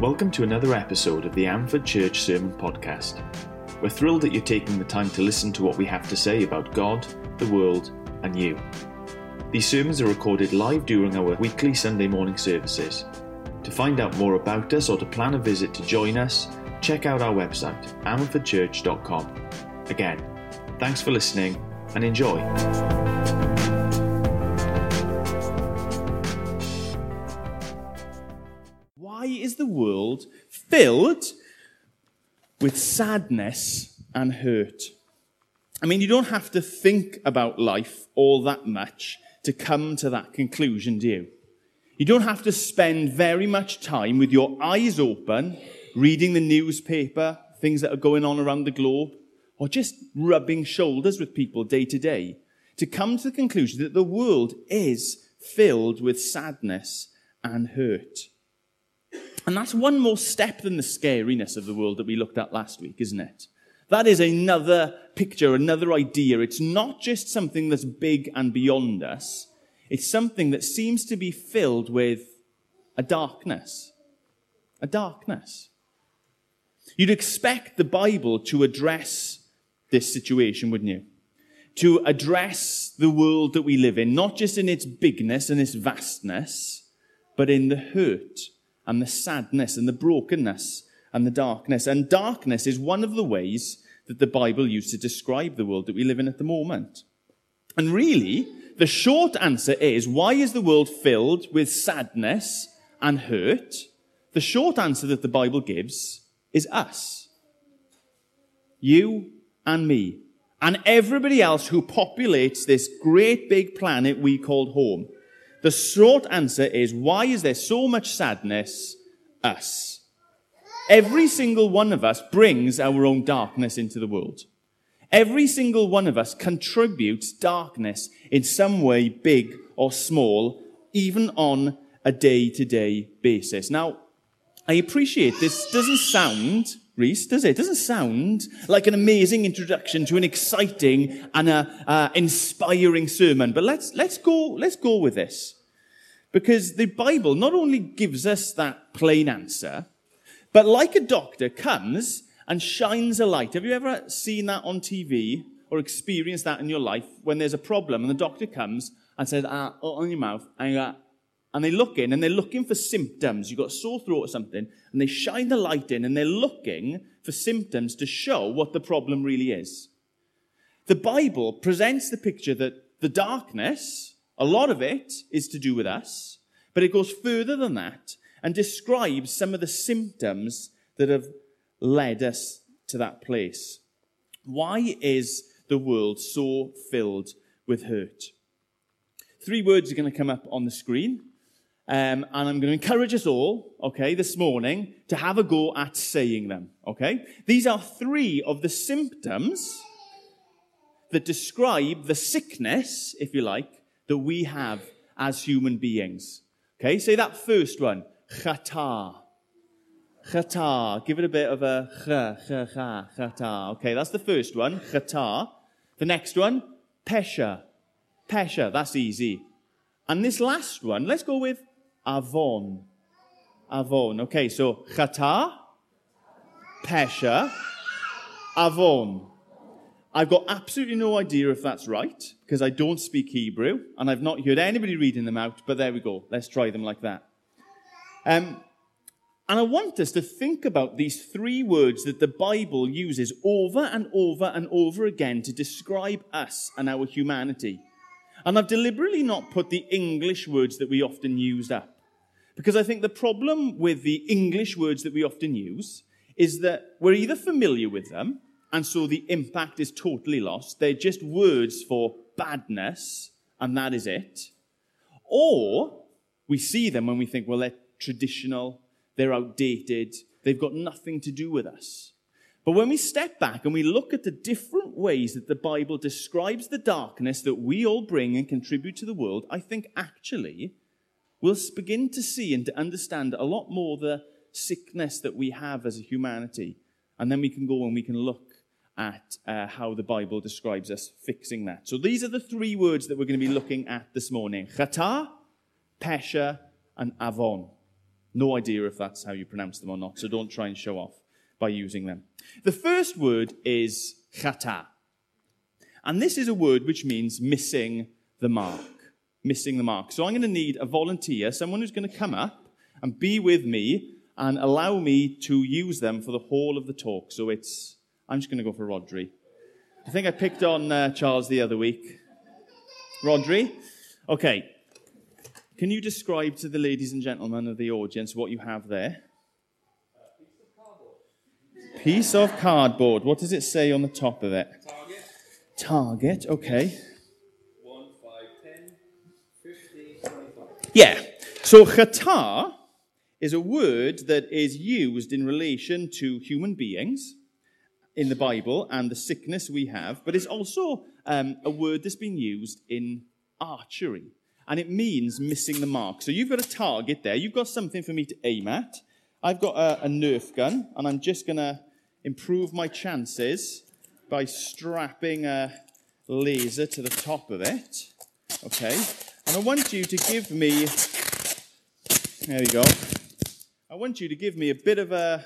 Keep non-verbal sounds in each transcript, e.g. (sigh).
Welcome to another episode of the Amford Church Sermon Podcast. We're thrilled that you're taking the time to listen to what we have to say about God, the world, and you. These sermons are recorded live during our weekly Sunday morning services. To find out more about us or to plan a visit to join us, check out our website, amfordchurch.com. Again, thanks for listening and enjoy. World filled with sadness and hurt? I mean, you don't have to think about life all that much to come to that conclusion, do you? You don't have to spend very much time with your eyes open, reading the newspaper, things that are going on around the globe, or just rubbing shoulders with people day to day to come to the conclusion that the world is filled with sadness and hurt. And that's one more step than the scariness of the world that we looked at last week, isn't it? That is another picture, another idea. It's not just something that's big and beyond us. It's something that seems to be filled with a darkness. A darkness. You'd expect the Bible to address this situation, wouldn't you? To address the world that we live in, not just in its bigness and its vastness, but in the hurt and the sadness and the brokenness and the darkness. And darkness is one of the ways that the Bible used to describe the world that we live in at the moment. And really, the short answer is why is the world filled with sadness and hurt? The short answer that the Bible gives is us. You and me. And everybody else who populates this great big planet we called home. The short answer is why is there so much sadness? Us. Every single one of us brings our own darkness into the world. Every single one of us contributes darkness in some way, big or small, even on a day to day basis. Now, I appreciate this doesn't sound Reese, does it? it? doesn't sound like an amazing introduction to an exciting and a, uh, inspiring sermon. But let's, let's go, let's go with this. Because the Bible not only gives us that plain answer, but like a doctor comes and shines a light. Have you ever seen that on TV or experienced that in your life when there's a problem and the doctor comes and says, ah, on your mouth, and you and they look in and they're looking for symptoms. You've got a sore throat or something, and they shine the light in and they're looking for symptoms to show what the problem really is. The Bible presents the picture that the darkness, a lot of it, is to do with us, but it goes further than that and describes some of the symptoms that have led us to that place. Why is the world so filled with hurt? Three words are going to come up on the screen. Um, and I'm going to encourage us all, okay, this morning to have a go at saying them, okay? These are three of the symptoms that describe the sickness, if you like, that we have as human beings. Okay, say that first one, chata. Chata. Give it a bit of a ch, ch, ch, chata. Okay, that's the first one, chata. The next one, pesha. Pesha, that's easy. And this last one, let's go with avon. Avon. Okay, so chata, pesha, avon. I've got absolutely no idea if that's right because I don't speak Hebrew and I've not heard anybody reading them out, but there we go. Let's try them like that. Um, and I want us to think about these three words that the Bible uses over and over and over again to describe us and our humanity. And I've deliberately not put the English words that we often use up. Because I think the problem with the English words that we often use is that we're either familiar with them, and so the impact is totally lost. They're just words for badness, and that is it. Or we see them when we think, well, they're traditional, they're outdated, they've got nothing to do with us. But when we step back and we look at the different ways that the Bible describes the darkness that we all bring and contribute to the world, I think actually we'll begin to see and to understand a lot more the sickness that we have as a humanity. And then we can go and we can look at uh, how the Bible describes us fixing that. So these are the three words that we're going to be looking at this morning chata, pesha, and avon. No idea if that's how you pronounce them or not, so don't try and show off by using them. The first word is chata. And this is a word which means missing the mark. Missing the mark. So I'm going to need a volunteer, someone who's going to come up and be with me and allow me to use them for the whole of the talk. So it's, I'm just going to go for Rodri. I think I picked on uh, Charles the other week. Rodri? Okay. Can you describe to the ladies and gentlemen of the audience what you have there? Piece of cardboard. What does it say on the top of it? Target. Target, okay. 1, 5, 10, 15, 25. Yeah. So chata is a word that is used in relation to human beings in the Bible and the sickness we have, but it's also um, a word that's been used in archery. And it means missing the mark. So you've got a target there. You've got something for me to aim at. I've got a, a Nerf gun, and I'm just going to improve my chances by strapping a laser to the top of it. Okay? And I want you to give me. There we go. I want you to give me a bit of a.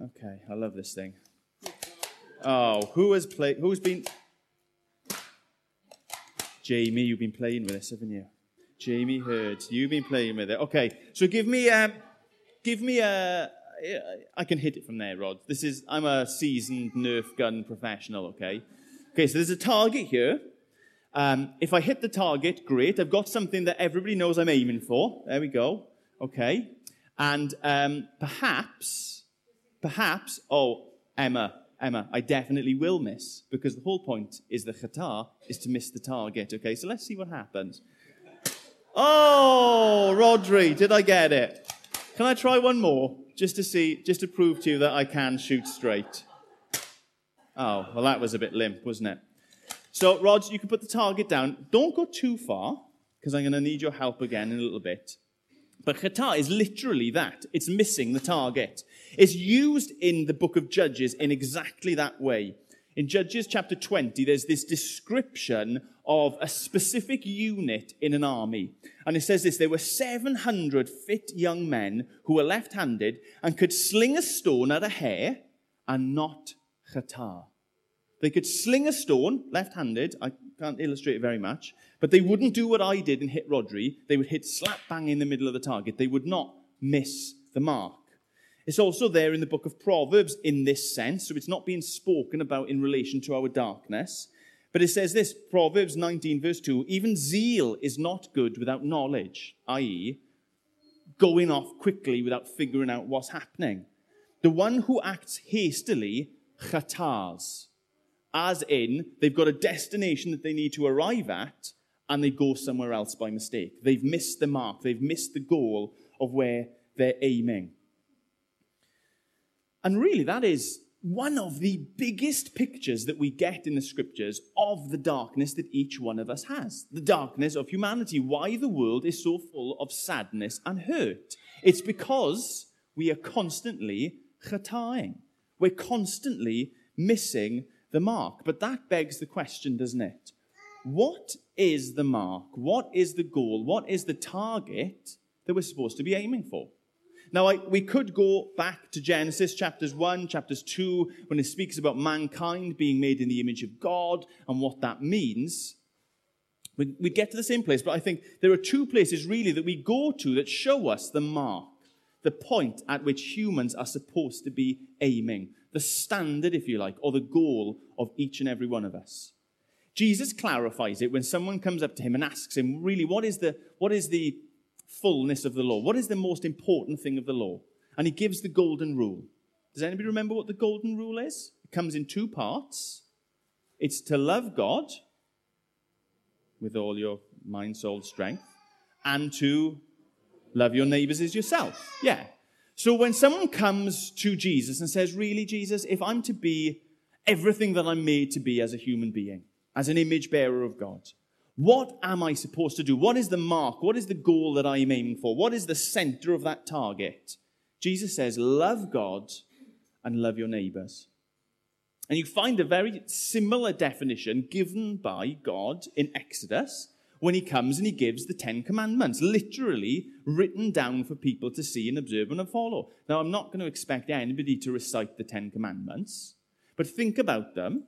Okay, I love this thing. Oh, who has played? Who's been? Jamie, you've been playing with this, haven't you? Jamie Hurd, you've been playing with it. Okay, so give me a, give me a. I can hit it from there, Rod. This is I'm a seasoned Nerf gun professional. Okay, okay. So there's a target here. Um, if I hit the target, great. I've got something that everybody knows I'm aiming for. There we go. Okay, and um, perhaps, perhaps. Oh, Emma, Emma, I definitely will miss because the whole point is the chata is to miss the target. Okay, so let's see what happens. Oh, Rodri, did I get it? Can I try one more just to see, just to prove to you that I can shoot straight? Oh, well, that was a bit limp, wasn't it? So, Rod, you can put the target down. Don't go too far because I'm going to need your help again in a little bit. But chata is literally that. It's missing the target. It's used in the book of Judges in exactly that way. In Judges chapter 20, there's this description of a specific unit in an army. And it says this there were 700 fit young men who were left handed and could sling a stone at a hare and not chata. They could sling a stone left handed. I can't illustrate it very much. But they wouldn't do what I did and hit Rodri. They would hit slap bang in the middle of the target. They would not miss the mark. It's also there in the book of Proverbs in this sense, so it's not being spoken about in relation to our darkness. But it says this Proverbs 19, verse 2 even zeal is not good without knowledge, i.e., going off quickly without figuring out what's happening. The one who acts hastily, chatas, as in they've got a destination that they need to arrive at and they go somewhere else by mistake. They've missed the mark, they've missed the goal of where they're aiming. And really, that is one of the biggest pictures that we get in the scriptures of the darkness that each one of us has the darkness of humanity. Why the world is so full of sadness and hurt. It's because we are constantly chataing. We're constantly missing the mark. But that begs the question, doesn't it? What is the mark? What is the goal? What is the target that we're supposed to be aiming for? Now, I, we could go back to Genesis chapters 1, chapters 2, when it speaks about mankind being made in the image of God and what that means. We, we get to the same place, but I think there are two places really that we go to that show us the mark, the point at which humans are supposed to be aiming, the standard, if you like, or the goal of each and every one of us. Jesus clarifies it when someone comes up to him and asks him, really, what is the, what is the fullness of the law? What is the most important thing of the law? And he gives the golden rule. Does anybody remember what the golden rule is? It comes in two parts. It's to love God with all your mind, soul, strength, and to love your neighbors as yourself. Yeah. So when someone comes to Jesus and says, Really, Jesus, if I'm to be everything that I'm made to be as a human being, as an image bearer of God. What am I supposed to do? What is the mark? What is the goal that I am aiming for? What is the center of that target? Jesus says, Love God and love your neighbors. And you find a very similar definition given by God in Exodus when he comes and he gives the Ten Commandments, literally written down for people to see and observe and follow. Now, I'm not going to expect anybody to recite the Ten Commandments, but think about them.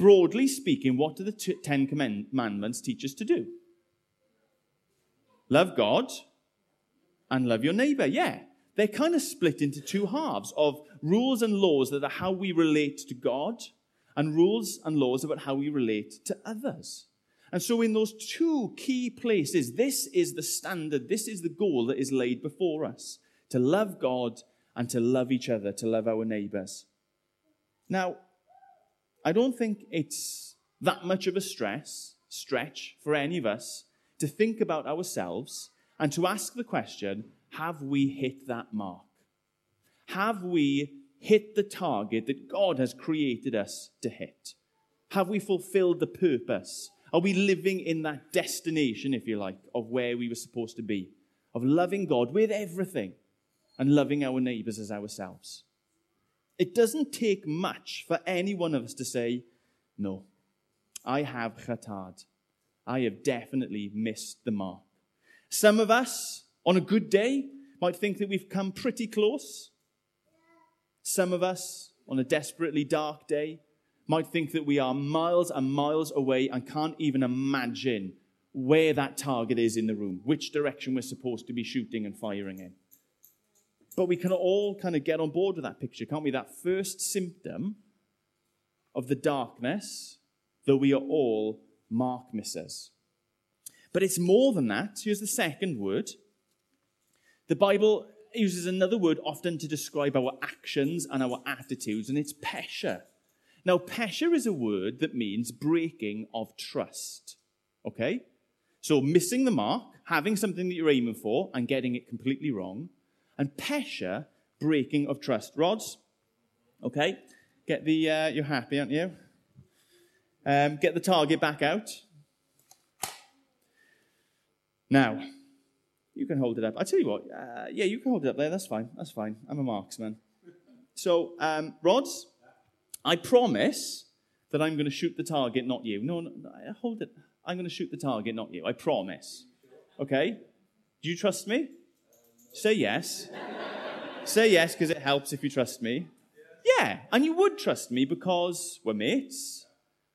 Broadly speaking, what do the t- Ten Commandments teach us to do? Love God and love your neighbor. Yeah. They're kind of split into two halves of rules and laws that are how we relate to God and rules and laws about how we relate to others. And so, in those two key places, this is the standard, this is the goal that is laid before us to love God and to love each other, to love our neighbors. Now, I don't think it's that much of a stress, stretch for any of us to think about ourselves and to ask the question have we hit that mark? Have we hit the target that God has created us to hit? Have we fulfilled the purpose are we living in that destination, if you like, of where we were supposed to be? Of loving God with everything and loving our neighbors as ourselves. It doesn't take much for any one of us to say, No, I have chatad. I have definitely missed the mark. Some of us, on a good day, might think that we've come pretty close. Some of us, on a desperately dark day, might think that we are miles and miles away and can't even imagine where that target is in the room, which direction we're supposed to be shooting and firing in. But we can all kind of get on board with that picture, can't we? That first symptom of the darkness, though we are all mark missers. But it's more than that. Here's the second word. The Bible uses another word often to describe our actions and our attitudes, and it's pesha. Now, pesha is a word that means breaking of trust. Okay? So, missing the mark, having something that you're aiming for and getting it completely wrong. And pesha, breaking of trust. Rods? Okay? Get the, uh, you're happy, aren't you? Um, get the target back out. Now, you can hold it up. I tell you what, uh, yeah, you can hold it up there. That's fine. That's fine. I'm a marksman. So, um, rods, I promise that I'm going to shoot the target, not you. No, no, no hold it. I'm going to shoot the target, not you. I promise. Okay? Do you trust me? Say yes. Say yes because it helps if you trust me. Yeah, and you would trust me because we're mates.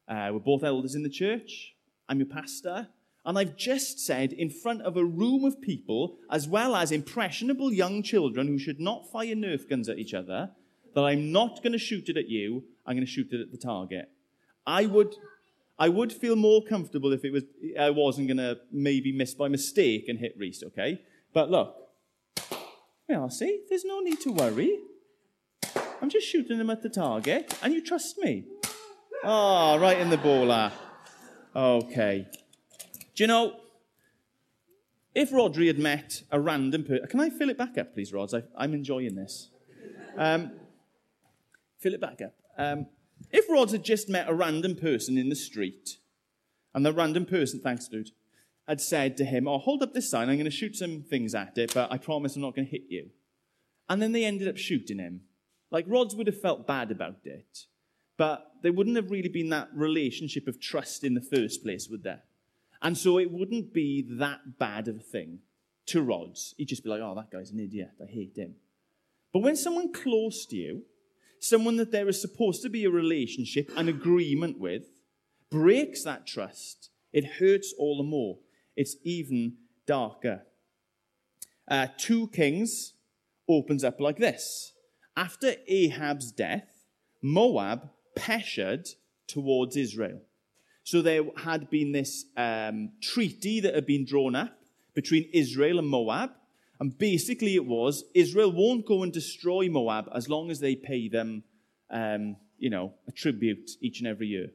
Uh, we're both elders in the church. I'm your pastor. And I've just said in front of a room of people, as well as impressionable young children who should not fire Nerf guns at each other, that I'm not going to shoot it at you, I'm going to shoot it at the target. I would, I would feel more comfortable if it was, I wasn't going to maybe miss by mistake and hit Reese, okay? But look, yeah, see, there's no need to worry. I'm just shooting them at the target, and you trust me. Ah, oh, right in the baller. Okay. Do you know, if Rodri had met a random person, can I fill it back up, please, Rods? I, am enjoying this. Um, fill it back up. Um, if Rods had just met a random person in the street, and the random person, thanks, dude, had said to him, Oh, hold up this sign, I'm going to shoot some things at it, but I promise I'm not going to hit you. And then they ended up shooting him. Like, Rods would have felt bad about it, but there wouldn't have really been that relationship of trust in the first place, would there? And so it wouldn't be that bad of a thing to Rods. He'd just be like, Oh, that guy's an idiot. I hate him. But when someone close to you someone that there is supposed to be a relationship, an agreement with, breaks that trust, it hurts all the more. It's even darker. Uh, 2 Kings opens up like this. After Ahab's death, Moab peshered towards Israel. So there had been this um, treaty that had been drawn up between Israel and Moab. And basically, it was Israel won't go and destroy Moab as long as they pay them, um, you know, a tribute each and every year,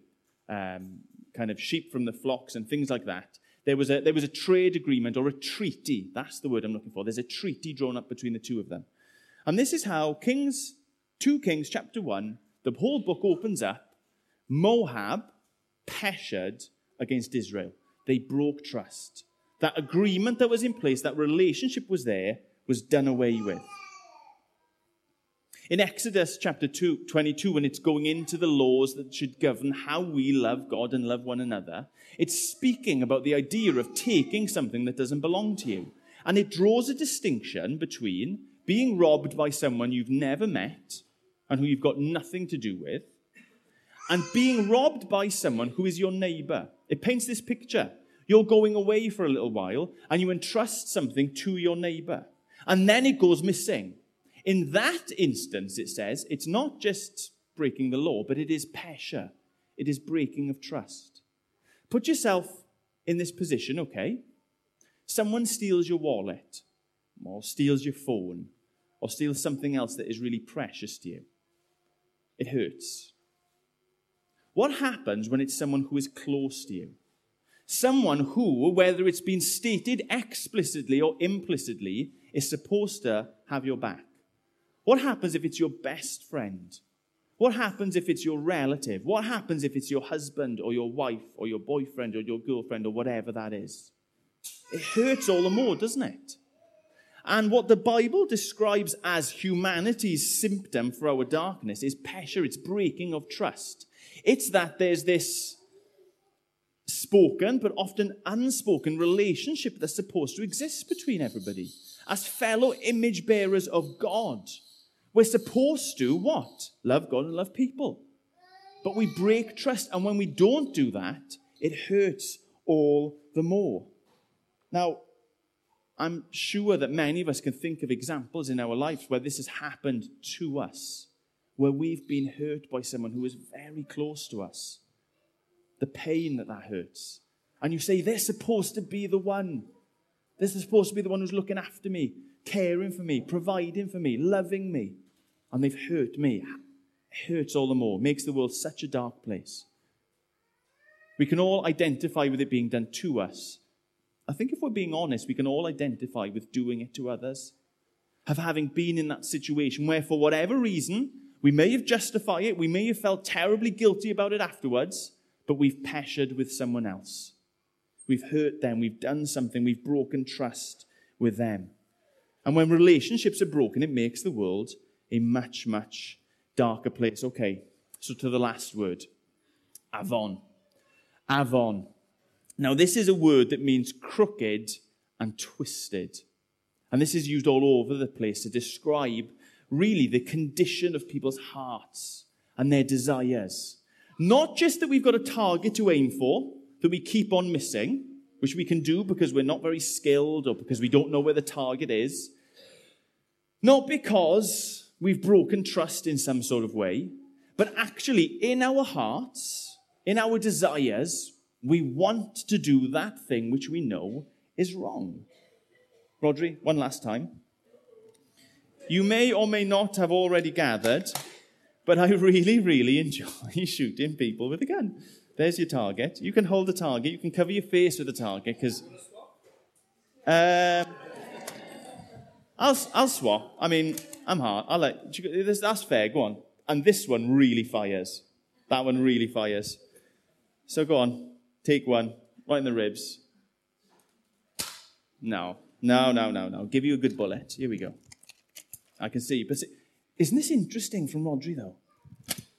um, kind of sheep from the flocks and things like that. There was, a, there was a trade agreement or a treaty. That's the word I'm looking for. There's a treaty drawn up between the two of them. And this is how Kings, 2 Kings chapter 1, the whole book opens up. Moab peshered against Israel. They broke trust. That agreement that was in place, that relationship was there, was done away with. In Exodus chapter 2, 22, when it's going into the laws that should govern how we love God and love one another, it's speaking about the idea of taking something that doesn't belong to you. And it draws a distinction between being robbed by someone you've never met and who you've got nothing to do with, and being robbed by someone who is your neighbor. It paints this picture. You're going away for a little while and you entrust something to your neighbor, and then it goes missing. In that instance, it says, it's not just breaking the law, but it is pesha. It is breaking of trust. Put yourself in this position, okay? Someone steals your wallet, or steals your phone, or steals something else that is really precious to you. It hurts. What happens when it's someone who is close to you? Someone who, whether it's been stated explicitly or implicitly, is supposed to have your back. What happens if it's your best friend? What happens if it's your relative? What happens if it's your husband or your wife or your boyfriend or your girlfriend or whatever that is? It hurts all the more, doesn't it? And what the Bible describes as humanity's symptom for our darkness is pesha, it's breaking of trust. It's that there's this spoken but often unspoken relationship that's supposed to exist between everybody as fellow image bearers of God. We're supposed to what? Love God and love people. But we break trust, and when we don't do that, it hurts all the more. Now, I'm sure that many of us can think of examples in our lives where this has happened to us, where we've been hurt by someone who is very close to us. The pain that that hurts. And you say, they're supposed to be the one. They're supposed to be the one who's looking after me, caring for me, providing for me, loving me. And they've hurt me. It hurts all the more. makes the world such a dark place. We can all identify with it being done to us. I think if we're being honest, we can all identify with doing it to others. Of having been in that situation where, for whatever reason, we may have justified it, we may have felt terribly guilty about it afterwards, but we've peshered with someone else. We've hurt them, we've done something, we've broken trust with them. And when relationships are broken, it makes the world a much, much darker place. Okay, so to the last word avon. Avon. Now, this is a word that means crooked and twisted. And this is used all over the place to describe really the condition of people's hearts and their desires. Not just that we've got a target to aim for, that we keep on missing, which we can do because we're not very skilled or because we don't know where the target is. Not because we've broken trust in some sort of way, but actually in our hearts, in our desires, we want to do that thing which we know is wrong. Rodri, one last time. You may or may not have already gathered, but I (laughs) really, really enjoy (laughs) shooting people with a gun. There's your target. You can hold the target. You can cover your face with the target because. Uh, I'll, I'll swap. I mean, I'm hard. I'll let. That's fair. Go on. And this one really fires. That one really fires. So go on. Take one. Right in the ribs. No. No, no, no, no. Give you a good bullet. Here we go. I can see. But isn't this interesting from Rodri, though?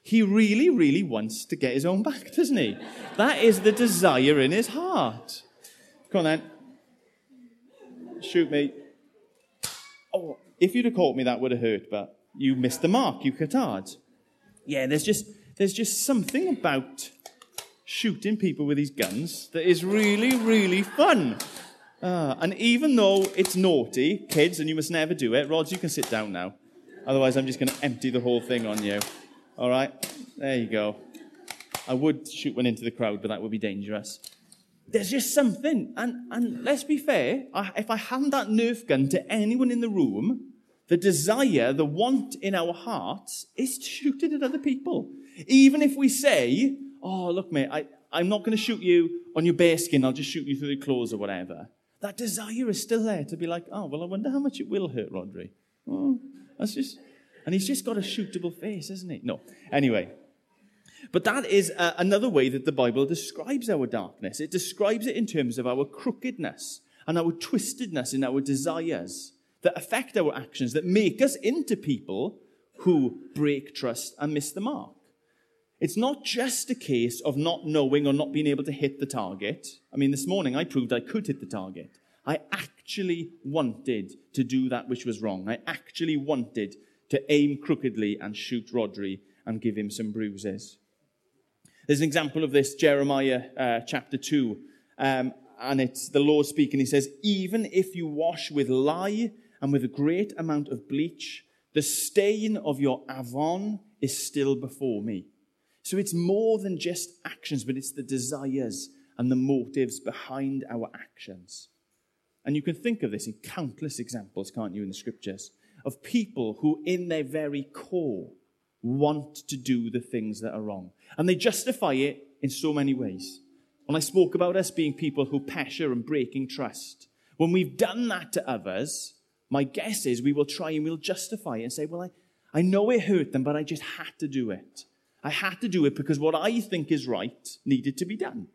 He really, really wants to get his own back, doesn't he? That is the desire in his heart. Come on then. Shoot me. Oh, if you'd have caught me, that would have hurt, but you missed the mark. You hard. Yeah, there's just, there's just something about shooting people with these guns that is really, really fun. Uh, and even though it's naughty, kids, and you must never do it, Rods, you can sit down now. Otherwise, I'm just going to empty the whole thing on you. All right? There you go. I would shoot one into the crowd, but that would be dangerous. There's just something. And, and let's be fair, I, if I hand that Nerf gun to anyone in the room, the desire, the want in our hearts is to shoot it at other people. Even if we say, oh, look, mate, I, I'm not going to shoot you on your bare skin, I'll just shoot you through the claws or whatever. That desire is still there to be like, oh, well, I wonder how much it will hurt Rodri. Oh, that's just and he's just got a shootable face, hasn't he? No. Anyway. But that is uh, another way that the Bible describes our darkness. It describes it in terms of our crookedness and our twistedness in our desires that affect our actions, that make us into people who break trust and miss the mark. It's not just a case of not knowing or not being able to hit the target. I mean, this morning I proved I could hit the target. I actually wanted to do that which was wrong. I actually wanted to aim crookedly and shoot Rodri and give him some bruises. There's an example of this, Jeremiah uh, chapter 2. Um, and it's the Lord speaking. He says, Even if you wash with lye and with a great amount of bleach, the stain of your avon is still before me. So it's more than just actions, but it's the desires and the motives behind our actions. And you can think of this in countless examples, can't you, in the scriptures, of people who, in their very core, want to do the things that are wrong. And they justify it in so many ways. When I spoke about us being people who pesha and breaking trust, when we've done that to others, my guess is we will try and we'll justify it and say, well, I, I know it hurt them, but I just had to do it. I had to do it because what I think is right needed to be done.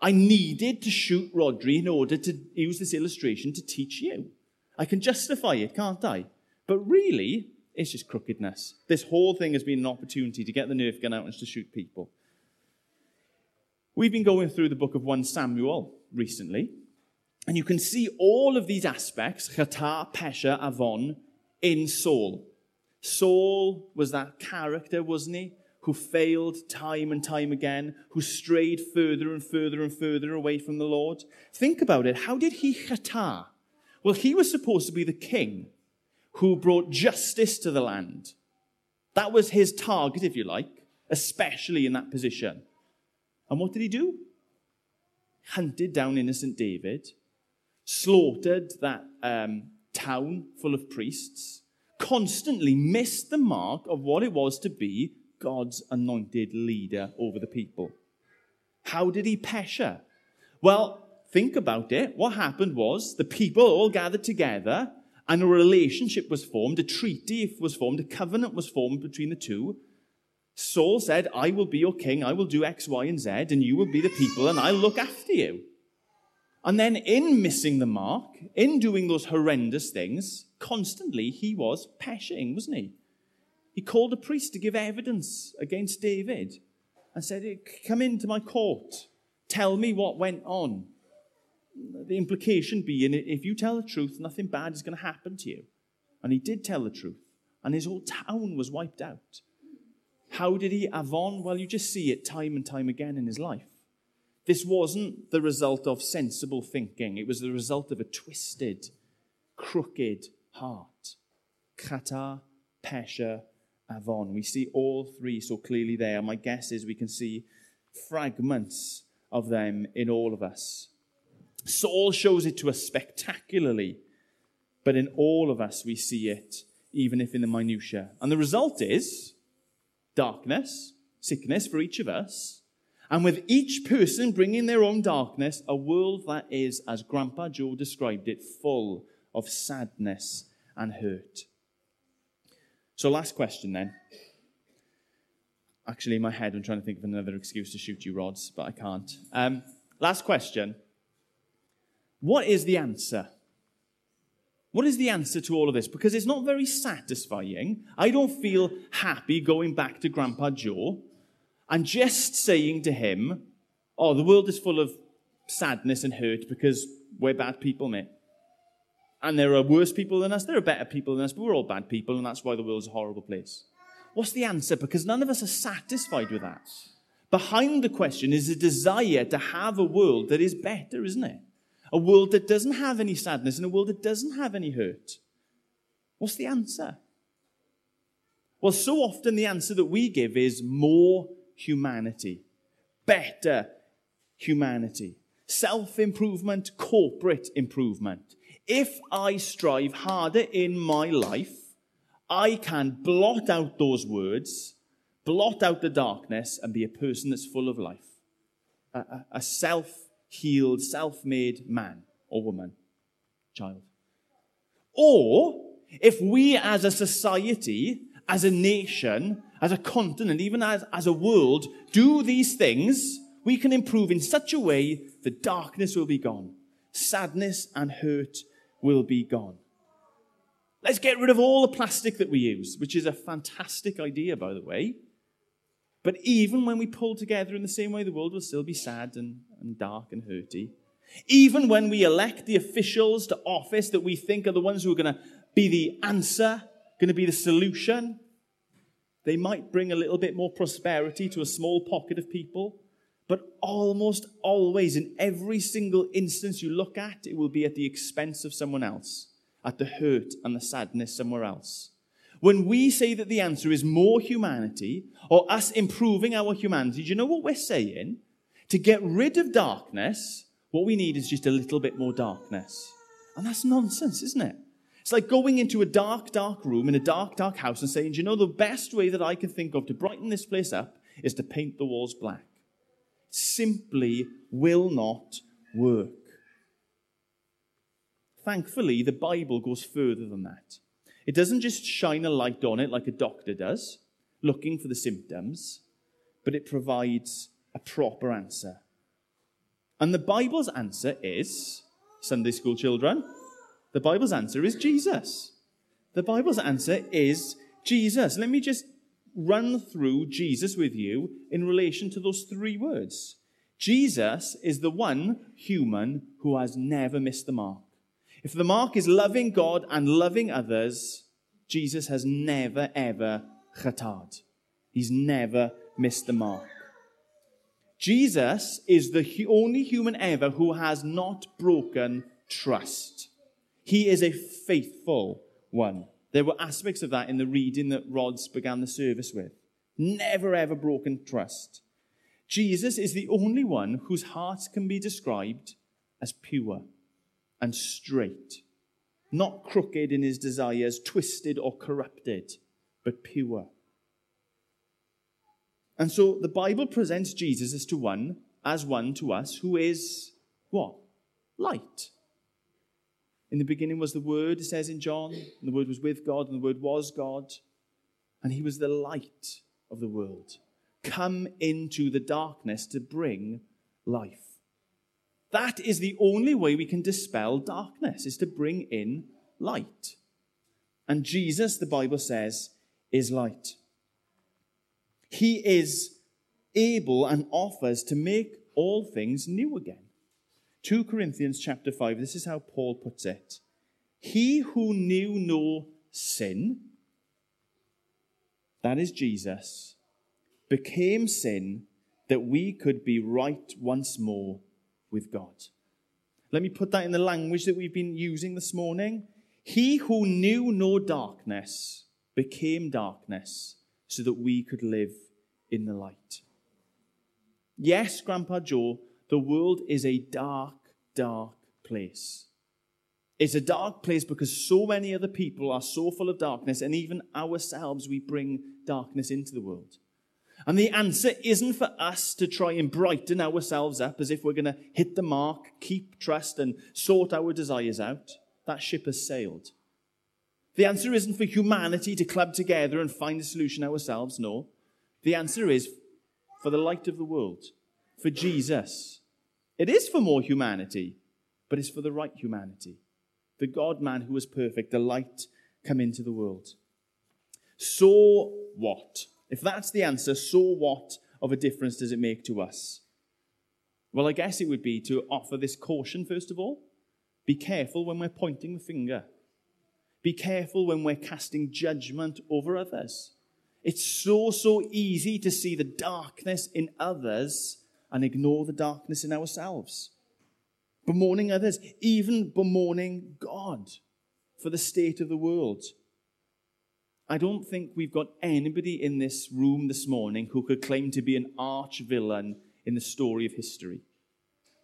I needed to shoot Rodri in order to use this illustration to teach you. I can justify it, can't I? But really, it's just crookedness. This whole thing has been an opportunity to get the Nerf gun out and to shoot people. We've been going through the book of 1 Samuel recently, and you can see all of these aspects, Chata, Pesha, Avon, in Saul. Saul was that character, wasn't he? who failed time and time again, who strayed further and further and further away from the Lord. Think about it. How did he chata? Well, he was supposed to be the king who brought justice to the land. That was his target, if you like, especially in that position. And what did he do? Hunted down innocent David, slaughtered that um, town full of priests, constantly missed the mark of what it was to be God's anointed leader over the people. How did he pesha? Well, think about it. What happened was the people all gathered together and a relationship was formed, a treaty was formed, a covenant was formed between the two. Saul said, I will be your king, I will do X, Y, and Z, and you will be the people, and I'll look after you. And then, in missing the mark, in doing those horrendous things, constantly he was peshing, wasn't he? He called a priest to give evidence against David and said, Come into my court. Tell me what went on. The implication being, if you tell the truth, nothing bad is going to happen to you. And he did tell the truth. And his whole town was wiped out. How did he avon? Well, you just see it time and time again in his life. This wasn't the result of sensible thinking, it was the result of a twisted, crooked heart. Chata, Pesha, Avon. We see all three so clearly there. My guess is we can see fragments of them in all of us. Saul shows it to us spectacularly, but in all of us we see it, even if in the minutiae. And the result is darkness, sickness for each of us, and with each person bringing their own darkness, a world that is, as Grandpa Joe described it, full of sadness and hurt. So, last question then. Actually, in my head, I'm trying to think of another excuse to shoot you rods, but I can't. Um, last question. What is the answer? What is the answer to all of this? Because it's not very satisfying. I don't feel happy going back to Grandpa Joe and just saying to him, Oh, the world is full of sadness and hurt because we're bad people, mate. And there are worse people than us, there are better people than us, but we're all bad people, and that's why the world's a horrible place. What's the answer? Because none of us are satisfied with that. Behind the question is a desire to have a world that is better, isn't it? A world that doesn't have any sadness and a world that doesn't have any hurt. What's the answer? Well, so often the answer that we give is more humanity, better humanity, self improvement, corporate improvement if I strive harder in my life, I can blot out those words, blot out the darkness, and be a person that's full of life. A, a, a self healed, self made man or woman, child. Or if we as a society, as a nation, as a continent, even as, as a world, do these things, we can improve in such a way that darkness will be gone, sadness and hurt will be gone. Let's get rid of all the plastic that we use, which is a fantastic idea, by the way. But even when we pull together in the same way, the world will still be sad and, and dark and hurty. Even when we elect the officials to office that we think are the ones who are going to be the answer, going to be the solution, they might bring a little bit more prosperity to a small pocket of people. But almost always, in every single instance you look at, it will be at the expense of someone else, at the hurt and the sadness somewhere else. When we say that the answer is more humanity or us improving our humanity, do you know what we're saying? To get rid of darkness, what we need is just a little bit more darkness. And that's nonsense, isn't it? It's like going into a dark, dark room in a dark, dark house and saying, you know, the best way that I can think of to brighten this place up is to paint the walls black simply will not work. Thankfully, the Bible goes further than that. It doesn't just shine a light on it like a doctor does, looking for the symptoms, but it provides a proper answer. And the Bible's answer is Sunday school children. The Bible's answer is Jesus. The Bible's answer is Jesus. Let me just run through Jesus with you in relation to those three words. Jesus is the one human who has never missed the mark. If the mark is loving God and loving others, Jesus has never, ever chatad. He's never missed the mark. Jesus is the only human ever who has not broken trust. He is a faithful one. There were aspects of that in the reading that Rods began the service with. Never ever broken trust. Jesus is the only one whose heart can be described as pure and straight, not crooked in his desires, twisted or corrupted, but pure. And so the Bible presents Jesus as to one, as one to us who is what? Light. In the beginning was the Word, it says in John, and the Word was with God, and the Word was God, and He was the light of the world. Come into the darkness to bring life. That is the only way we can dispel darkness, is to bring in light. And Jesus, the Bible says, is light. He is able and offers to make all things new again. 2 Corinthians chapter 5, this is how Paul puts it. He who knew no sin, that is Jesus, became sin that we could be right once more with God. Let me put that in the language that we've been using this morning. He who knew no darkness became darkness so that we could live in the light. Yes, Grandpa Joe, the world is a dark, dark place. It's a dark place because so many other people are so full of darkness, and even ourselves, we bring darkness into the world. And the answer isn't for us to try and brighten ourselves up as if we're going to hit the mark, keep trust, and sort our desires out. That ship has sailed. The answer isn't for humanity to club together and find a solution ourselves. No. The answer is for the light of the world, for Jesus, it is for more humanity, but it's for the right humanity. The God man who was perfect, the light come into the world. So what? If that's the answer, so what of a difference does it make to us? Well, I guess it would be to offer this caution, first of all. Be careful when we're pointing the finger. Be careful when we're casting judgment over others. It's so, so easy to see the darkness in others and ignore the darkness in ourselves. Bemoaning others, even bemoaning God for the state of the world. I don't think we've got anybody in this room this morning who could claim to be an arch villain in the story of history.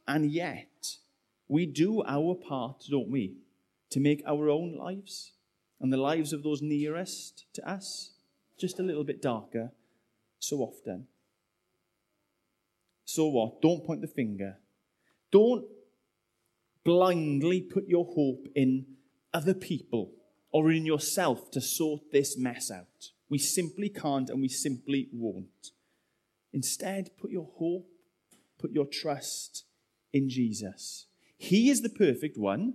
And yet, we do our part, don't we, to make our own lives and the lives of those nearest to us just a little bit darker so often. So what? Don't point the finger. Don't blindly put your hope in other people or in yourself to sort this mess out. We simply can't and we simply won't. Instead, put your hope, put your trust in Jesus. He is the perfect one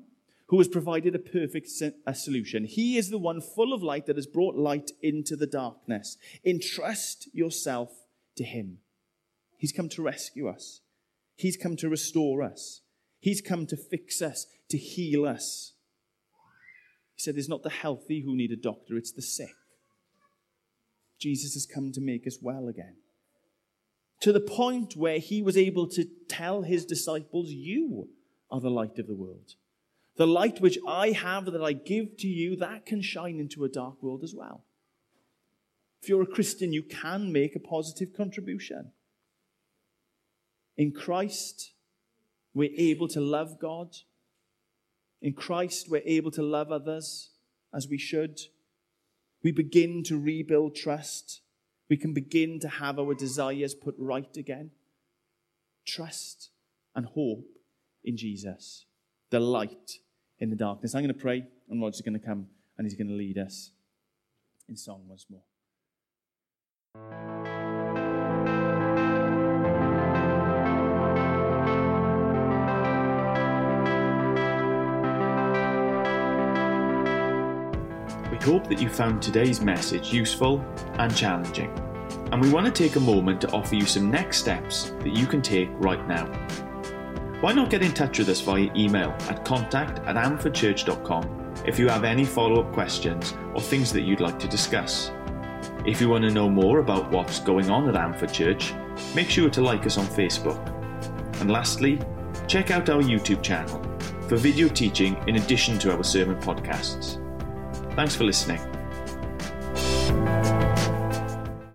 who has provided a perfect a solution. He is the one full of light that has brought light into the darkness. Entrust yourself to him. He's come to rescue us. He's come to restore us. He's come to fix us, to heal us. He said, It's not the healthy who need a doctor, it's the sick. Jesus has come to make us well again. To the point where he was able to tell his disciples, You are the light of the world. The light which I have that I give to you, that can shine into a dark world as well. If you're a Christian, you can make a positive contribution. In Christ, we're able to love God. In Christ, we're able to love others as we should. We begin to rebuild trust. We can begin to have our desires put right again. Trust and hope in Jesus, the light in the darkness. I'm going to pray, and Rod's going to come and he's going to lead us in song once more. We hope that you found today's message useful and challenging, and we want to take a moment to offer you some next steps that you can take right now. Why not get in touch with us via email at contact at amfordchurch.com if you have any follow up questions or things that you'd like to discuss. If you want to know more about what's going on at Amford Church, make sure to like us on Facebook. And lastly, check out our YouTube channel for video teaching in addition to our sermon podcasts. Thanks for listening.